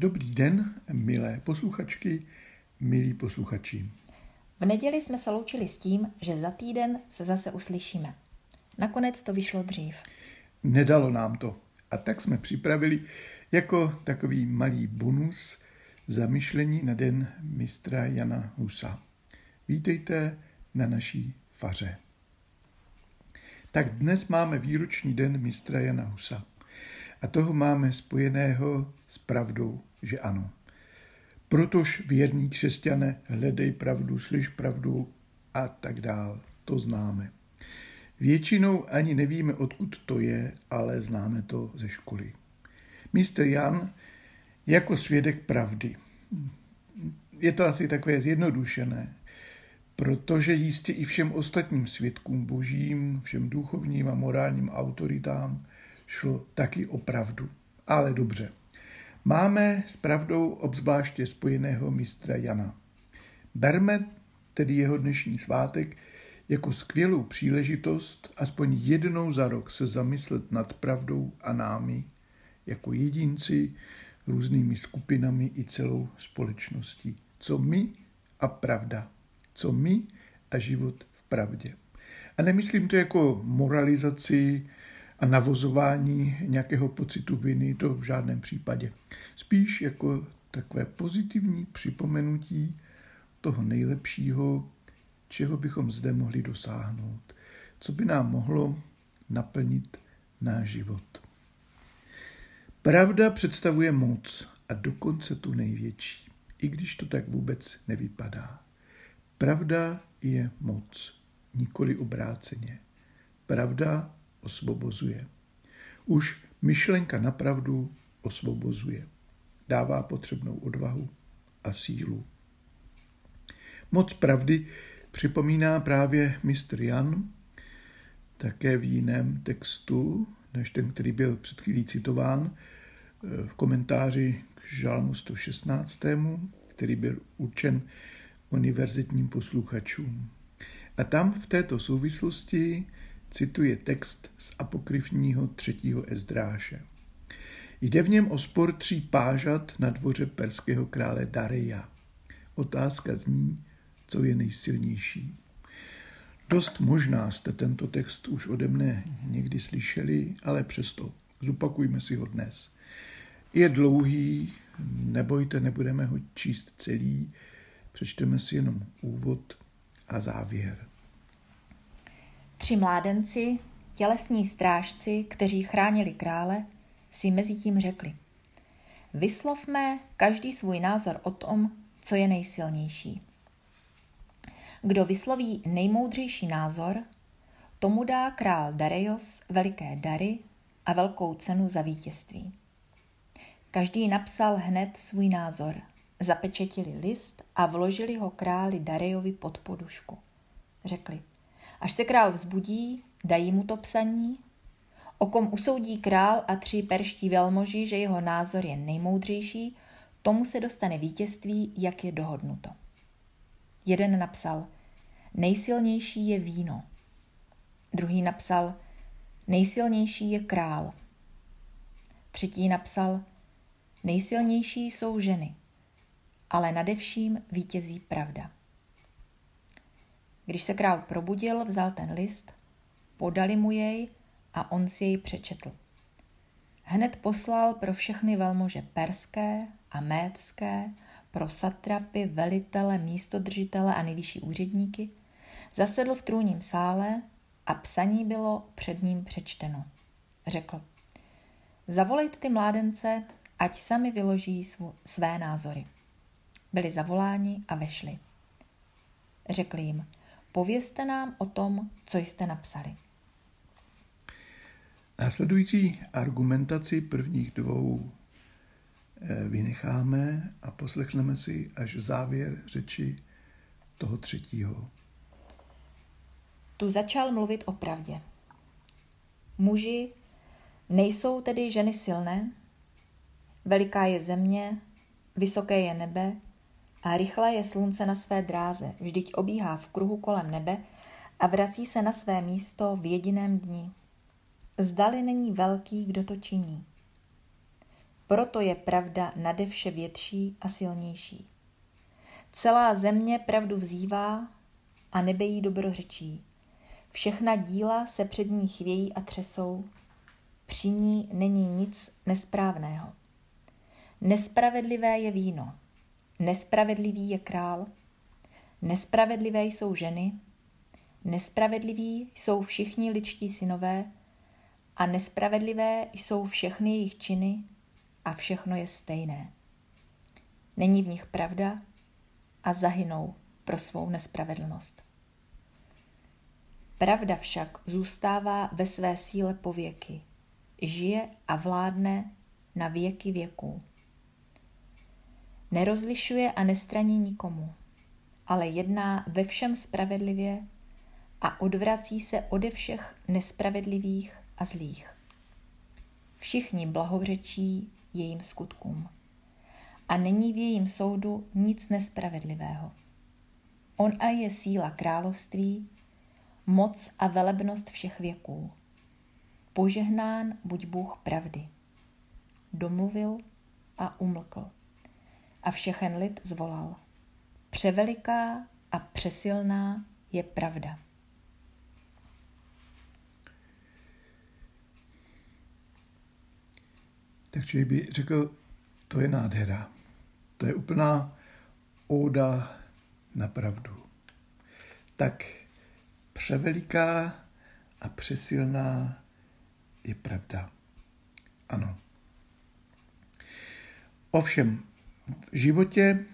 Dobrý den, milé posluchačky, milí posluchači. V neděli jsme se loučili s tím, že za týden se zase uslyšíme. Nakonec to vyšlo dřív. Nedalo nám to. A tak jsme připravili jako takový malý bonus zamyšlení na den mistra Jana Husa. Vítejte na naší faře. Tak dnes máme výroční den mistra Jana Husa. A toho máme spojeného s pravdou, že ano. Protož věrní křesťané hledej pravdu, slyš pravdu a tak dál. To známe. Většinou ani nevíme, odkud to je, ale známe to ze školy. Mistr Jan jako svědek pravdy. Je to asi takové zjednodušené, protože jistě i všem ostatním svědkům božím, všem duchovním a morálním autoritám šlo taky o pravdu. Ale dobře. Máme s pravdou obzvláště spojeného mistra Jana. Berme tedy jeho dnešní svátek jako skvělou příležitost aspoň jednou za rok se zamyslet nad pravdou a námi, jako jedinci, různými skupinami i celou společností. Co my a pravda. Co my a život v pravdě. A nemyslím to jako moralizaci a navozování nějakého pocitu viny, to v žádném případě. Spíš jako takové pozitivní připomenutí toho nejlepšího, čeho bychom zde mohli dosáhnout, co by nám mohlo naplnit náš život. Pravda představuje moc a dokonce tu největší, i když to tak vůbec nevypadá. Pravda je moc, nikoli obráceně. Pravda osvobozuje. Už myšlenka na pravdu osvobozuje. Dává potřebnou odvahu a sílu. Moc pravdy připomíná právě mistr Jan, také v jiném textu, než ten, který byl před chvílí citován, v komentáři k žalmu 116., který byl určen univerzitním posluchačům. A tam v této souvislosti cituje text z apokryfního třetího Ezdráše. Jde v něm o spor tří pážat na dvoře perského krále Dareja. Otázka zní, co je nejsilnější. Dost možná jste tento text už ode mne někdy slyšeli, ale přesto zopakujme si ho dnes. Je dlouhý, nebojte, nebudeme ho číst celý, přečteme si jenom úvod a závěr. Tři mládenci, tělesní strážci, kteří chránili krále, si mezi tím řekli. Vyslovme každý svůj názor o tom, co je nejsilnější. Kdo vysloví nejmoudřejší názor, tomu dá král Dareios veliké dary a velkou cenu za vítězství. Každý napsal hned svůj názor, zapečetili list a vložili ho králi Darejovi pod podušku. Řekli, až se král vzbudí, dají mu to psaní, o kom usoudí král a tři perští velmoži, že jeho názor je nejmoudřejší, tomu se dostane vítězství, jak je dohodnuto. Jeden napsal, nejsilnější je víno. Druhý napsal, nejsilnější je král. Třetí napsal, nejsilnější jsou ženy, ale nadevším vítězí pravda. Když se král probudil, vzal ten list, podali mu jej a on si jej přečetl. Hned poslal pro všechny velmože perské a médské, pro satrapy, velitele, místodržitele a nejvyšší úředníky, zasedl v trůním sále a psaní bylo před ním přečteno. Řekl, zavolejte ty mládence, ať sami vyloží svů, své názory. Byli zavoláni a vešli. Řekli jim, povězte nám o tom, co jste napsali. Následující argumentaci prvních dvou eh, vynecháme a poslechneme si až závěr řeči toho třetího. Tu začal mluvit o pravdě. Muži nejsou tedy ženy silné? Veliká je země, vysoké je nebe a rychle je slunce na své dráze, vždyť obíhá v kruhu kolem nebe a vrací se na své místo v jediném dni. Zdali není velký, kdo to činí. Proto je pravda nade vše větší a silnější. Celá země pravdu vzývá a nebe jí dobrořečí. Všechna díla se před ní chvějí a třesou, při ní není nic nesprávného. Nespravedlivé je víno, nespravedlivý je král, nespravedlivé jsou ženy, nespravedliví jsou všichni ličtí synové a nespravedlivé jsou všechny jejich činy a všechno je stejné. Není v nich pravda a zahynou pro svou nespravedlnost. Pravda však zůstává ve své síle pověky, žije a vládne na věky věků. Nerozlišuje a nestraní nikomu, ale jedná ve všem spravedlivě a odvrací se ode všech nespravedlivých a zlých. Všichni blahořečí jejím skutkům. A není v jejím soudu nic nespravedlivého. On a je síla království, moc a velebnost všech věků. Požehnán buď Bůh pravdy. Domluvil a umlkl. A všechen lid zvolal. Převeliká a přesilná je pravda. Tak člověk by řekl, to je nádhera. To je úplná óda na pravdu. Tak převeliká a přesilná je pravda. Ano. Ovšem, v životě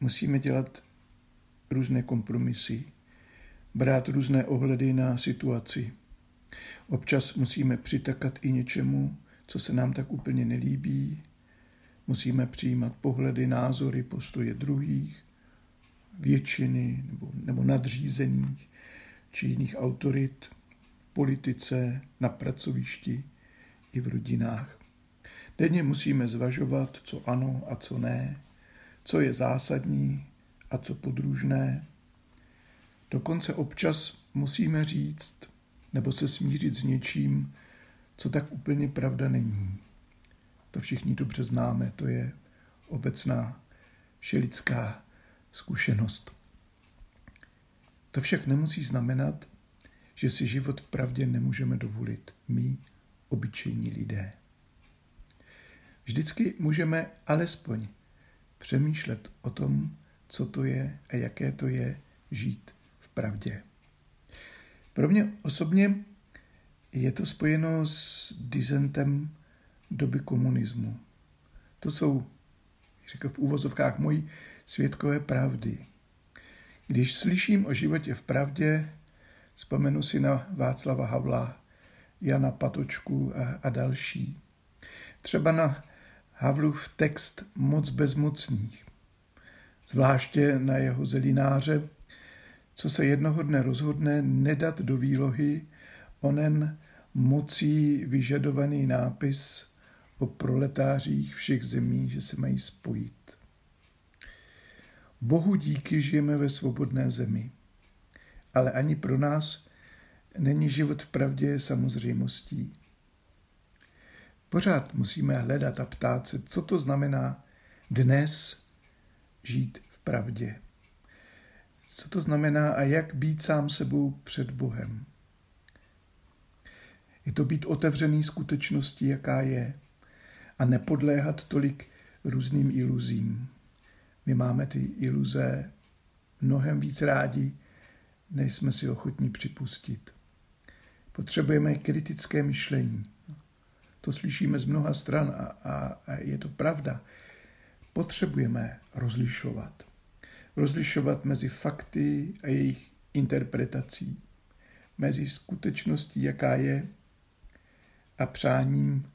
musíme dělat různé kompromisy, brát různé ohledy na situaci. Občas musíme přitakat i něčemu, co se nám tak úplně nelíbí. Musíme přijímat pohledy, názory, postoje druhých, většiny nebo, nebo nadřízených či jiných autorit v politice, na pracovišti i v rodinách. Denně musíme zvažovat, co ano a co ne, co je zásadní a co podružné. Dokonce občas musíme říct nebo se smířit s něčím, co tak úplně pravda není. To všichni dobře známe, to je obecná šelidská zkušenost. To však nemusí znamenat, že si život v pravdě nemůžeme dovolit my, obyčejní lidé. Vždycky můžeme alespoň přemýšlet o tom, co to je a jaké to je žít v pravdě. Pro mě osobně je to spojeno s dizentem doby komunismu. To jsou, řekl v úvozovkách, moji světkové pravdy. Když slyším o životě v pravdě, vzpomenu si na Václava Havla, Jana Patočku a, a další. Třeba na Havlův text Moc bezmocných, zvláště na jeho zelináře, co se jednoho dne rozhodne nedat do výlohy onen mocí vyžadovaný nápis o proletářích všech zemí, že se mají spojit. Bohu díky žijeme ve svobodné zemi, ale ani pro nás není život v pravdě samozřejmostí. Pořád musíme hledat a ptát se, co to znamená dnes žít v pravdě. Co to znamená a jak být sám sebou před Bohem. Je to být otevřený skutečností, jaká je, a nepodléhat tolik různým iluzím. My máme ty iluze mnohem víc rádi, než jsme si ochotní připustit. Potřebujeme kritické myšlení. To slyšíme z mnoha stran a, a, a je to pravda. Potřebujeme rozlišovat. Rozlišovat mezi fakty a jejich interpretací, mezi skutečností, jaká je, a přáním,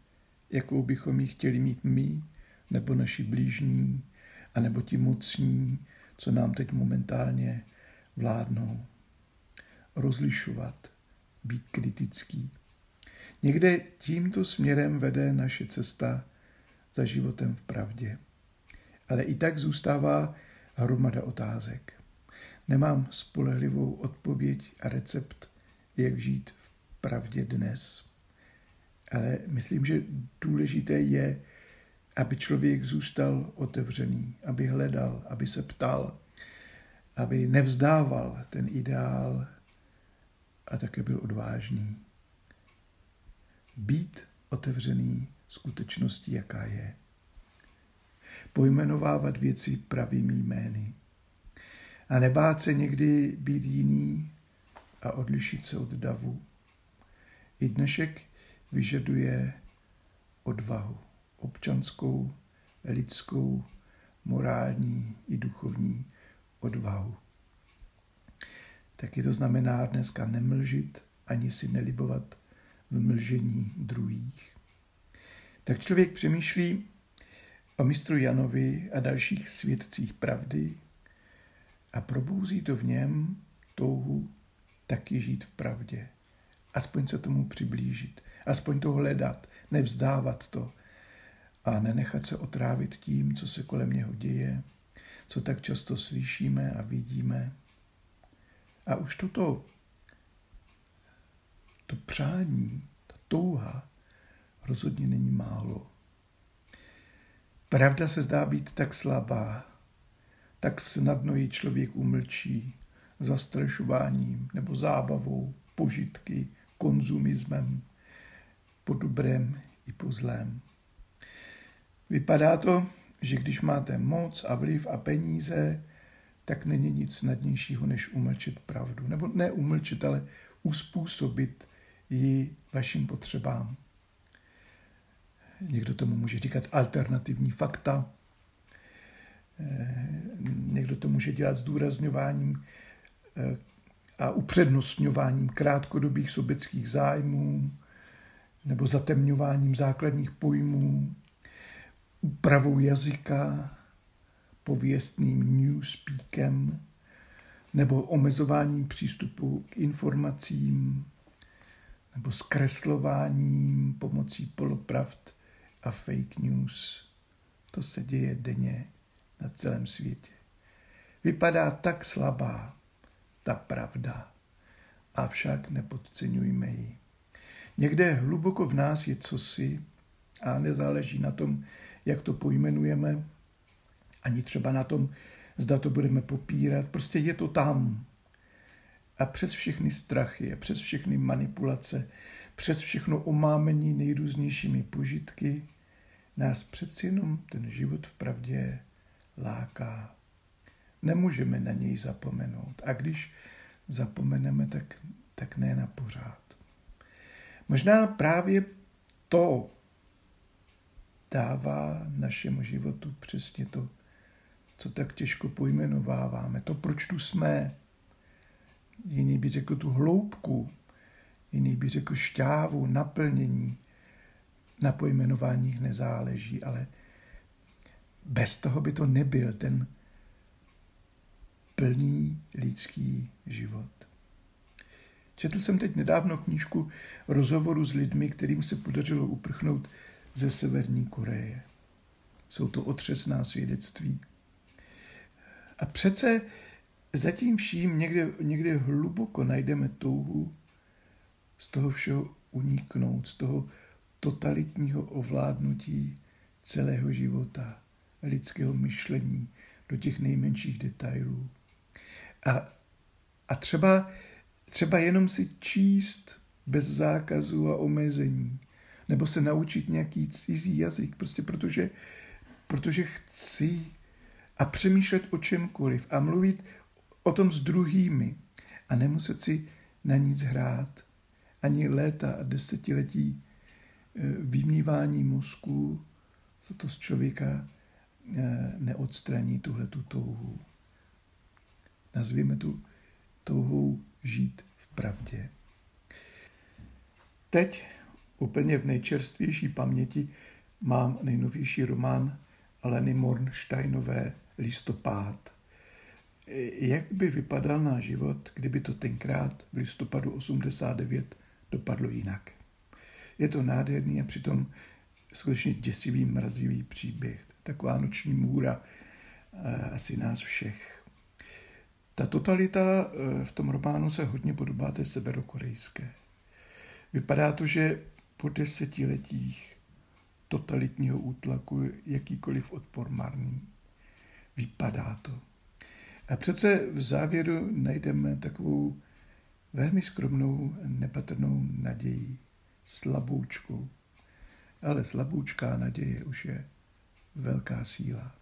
jakou bychom ji chtěli mít my, nebo naši blížní, anebo ti mocní, co nám teď momentálně vládnou. Rozlišovat, být kritický. Někde tímto směrem vede naše cesta za životem v pravdě. Ale i tak zůstává hromada otázek. Nemám spolehlivou odpověď a recept, jak žít v pravdě dnes ale myslím, že důležité je aby člověk zůstal otevřený, aby hledal, aby se ptal, aby nevzdával ten ideál a také byl odvážný. Být otevřený skutečností, jaká je. Pojmenovávat věci pravými jmény. A nebát se někdy být jiný a odlišit se od davu. I dnešek vyžaduje odvahu, občanskou, lidskou, morální i duchovní odvahu. Taky to znamená dneska nemlžit ani si nelibovat mlžení druhých. Tak člověk přemýšlí o mistru Janovi a dalších svědcích pravdy a probouzí to v něm touhu taky žít v pravdě. Aspoň se tomu přiblížit, aspoň to hledat, nevzdávat to a nenechat se otrávit tím, co se kolem něho děje, co tak často slyšíme a vidíme. A už toto, to přání, ta touha rozhodně není málo. Pravda se zdá být tak slabá, tak snadno ji člověk umlčí zastrašováním nebo zábavou, požitky, konzumismem, po dobrém i po zlém. Vypadá to, že když máte moc a vliv a peníze, tak není nic snadnějšího, než umlčet pravdu. Nebo ne umlčet, ale uspůsobit ji vašim potřebám. Někdo tomu může říkat alternativní fakta, eh, někdo to může dělat zdůrazňováním eh, a upřednostňováním krátkodobých sobeckých zájmů nebo zatemňováním základních pojmů, úpravou jazyka, pověstným newspeakem nebo omezováním přístupu k informacím nebo zkreslováním pomocí polopravd a fake news. To se děje denně na celém světě. Vypadá tak slabá ta pravda, avšak nepodceňujme ji. Někde hluboko v nás je cosi a nezáleží na tom, jak to pojmenujeme, ani třeba na tom, zda to budeme popírat. Prostě je to tam. A přes všechny strachy, přes všechny manipulace, přes všechno omámení nejrůznějšími požitky, nás přeci jenom ten život v pravdě láká. Nemůžeme na něj zapomenout. A když zapomeneme, tak, tak ne na pořád. Možná právě to dává našemu životu přesně to, co tak těžko pojmenováváme. To, proč tu jsme. Jiný by řekl tu hloubku, jiný by řekl šťávu, naplnění. Na pojmenováních nezáleží, ale bez toho by to nebyl ten plný lidský život. Četl jsem teď nedávno knížku rozhovoru s lidmi, kterým se podařilo uprchnout ze Severní Koreje. Jsou to otřesná svědectví. A přece zatím vším někde, někde hluboko najdeme touhu z toho všeho uniknout, z toho totalitního ovládnutí celého života, lidského myšlení do těch nejmenších detailů. A, a třeba, třeba jenom si číst bez zákazu a omezení, nebo se naučit nějaký cizí jazyk, prostě protože, protože chci a přemýšlet o čemkoliv a mluvit o tom s druhými a nemuset si na nic hrát. Ani léta a desetiletí e, vymývání mozku, to z člověka e, neodstraní tuhle tu touhu. Nazvěme tu touhou žít v pravdě. Teď úplně v nejčerstvější paměti mám nejnovější román Aleny Mornsteinové Listopád. Jak by vypadal náš život, kdyby to tenkrát v listopadu 89 dopadlo jinak? Je to nádherný a přitom skutečně děsivý, mrazivý příběh. Taková noční můra eh, asi nás všech. Ta totalita eh, v tom románu se hodně podobá té severokorejské. Vypadá to, že po desetiletích totalitního útlaku jakýkoliv odpor marný. Vypadá to. A přece v závěru najdeme takovou velmi skromnou, nepatrnou naději, slaboučkou. Ale slaboučká naděje už je velká síla.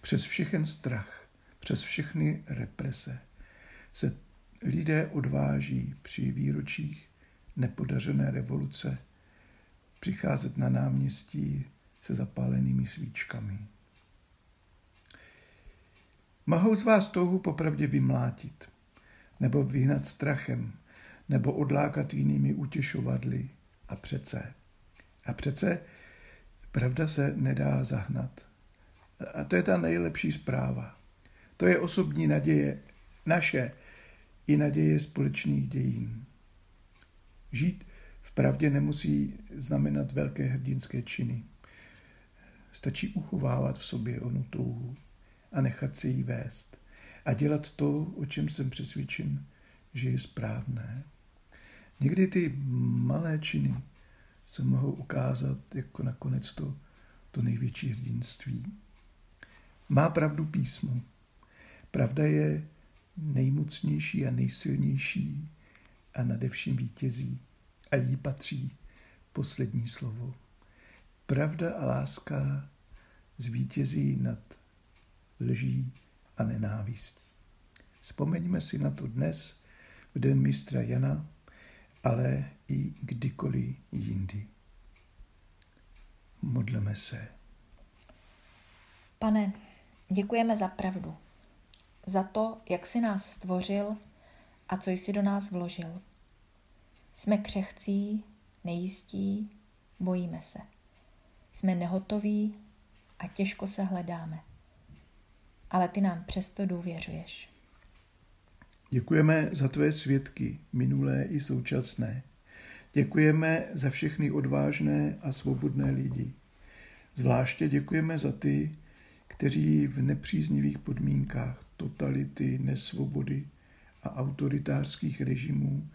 Přes všechen strach, přes všechny represe se lidé odváží při výročích nepodařené revoluce přicházet na náměstí se zapálenými svíčkami. Mohou z vás touhu popravdě vymlátit, nebo vyhnat strachem, nebo odlákat jinými utěšovadly. A přece, a přece, pravda se nedá zahnat. A to je ta nejlepší zpráva. To je osobní naděje naše i naděje společných dějin. Žít v pravdě nemusí znamenat velké hrdinské činy. Stačí uchovávat v sobě onu touhu a nechat se jí vést a dělat to, o čem jsem přesvědčen, že je správné. Někdy ty malé činy se mohou ukázat jako nakonec to, to největší hrdinství. Má pravdu písmo. Pravda je nejmocnější a nejsilnější a nadevším vítězí a jí patří poslední slovo. Pravda a láska zvítězí nad lží a nenávistí. Vzpomeňme si na to dnes, v den mistra Jana, ale i kdykoliv jindy. Modleme se. Pane, děkujeme za pravdu, za to, jak jsi nás stvořil a co jsi do nás vložil. Jsme křehcí, nejistí, bojíme se. Jsme nehotoví a těžko se hledáme. Ale ty nám přesto důvěřuješ. Děkujeme za tvé svědky, minulé i současné. Děkujeme za všechny odvážné a svobodné lidi. Zvláště děkujeme za ty, kteří v nepříznivých podmínkách totality, nesvobody a autoritářských režimů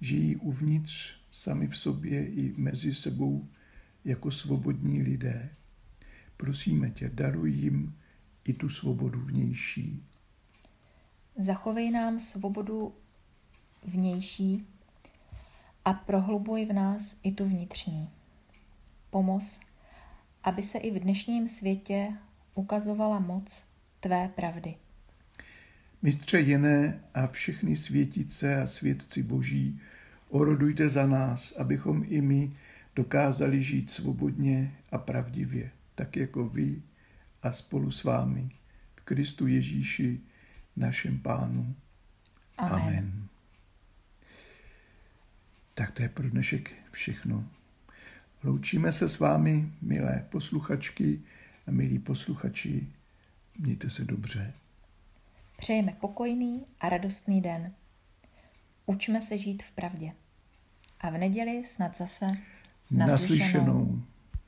žijí uvnitř sami v sobě i mezi sebou jako svobodní lidé. Prosíme tě, daruj jim i tu svobodu vnější. Zachovej nám svobodu vnější a prohlubuj v nás i tu vnitřní. Pomoz, aby se i v dnešním světě ukazovala moc tvé pravdy. Mistře Jené a všechny světice a svědci boží, orodujte za nás, abychom i my dokázali žít svobodně a pravdivě, tak jako vy a spolu s vámi v Kristu Ježíši, našem Pánu. Amen. Amen. Tak to je pro dnešek všechno. Loučíme se s vámi, milé posluchačky a milí posluchači. Mějte se dobře. Přejeme pokojný a radostný den. Učme se žít v pravdě. A v neděli snad zase naslyšenou. naslyšenou.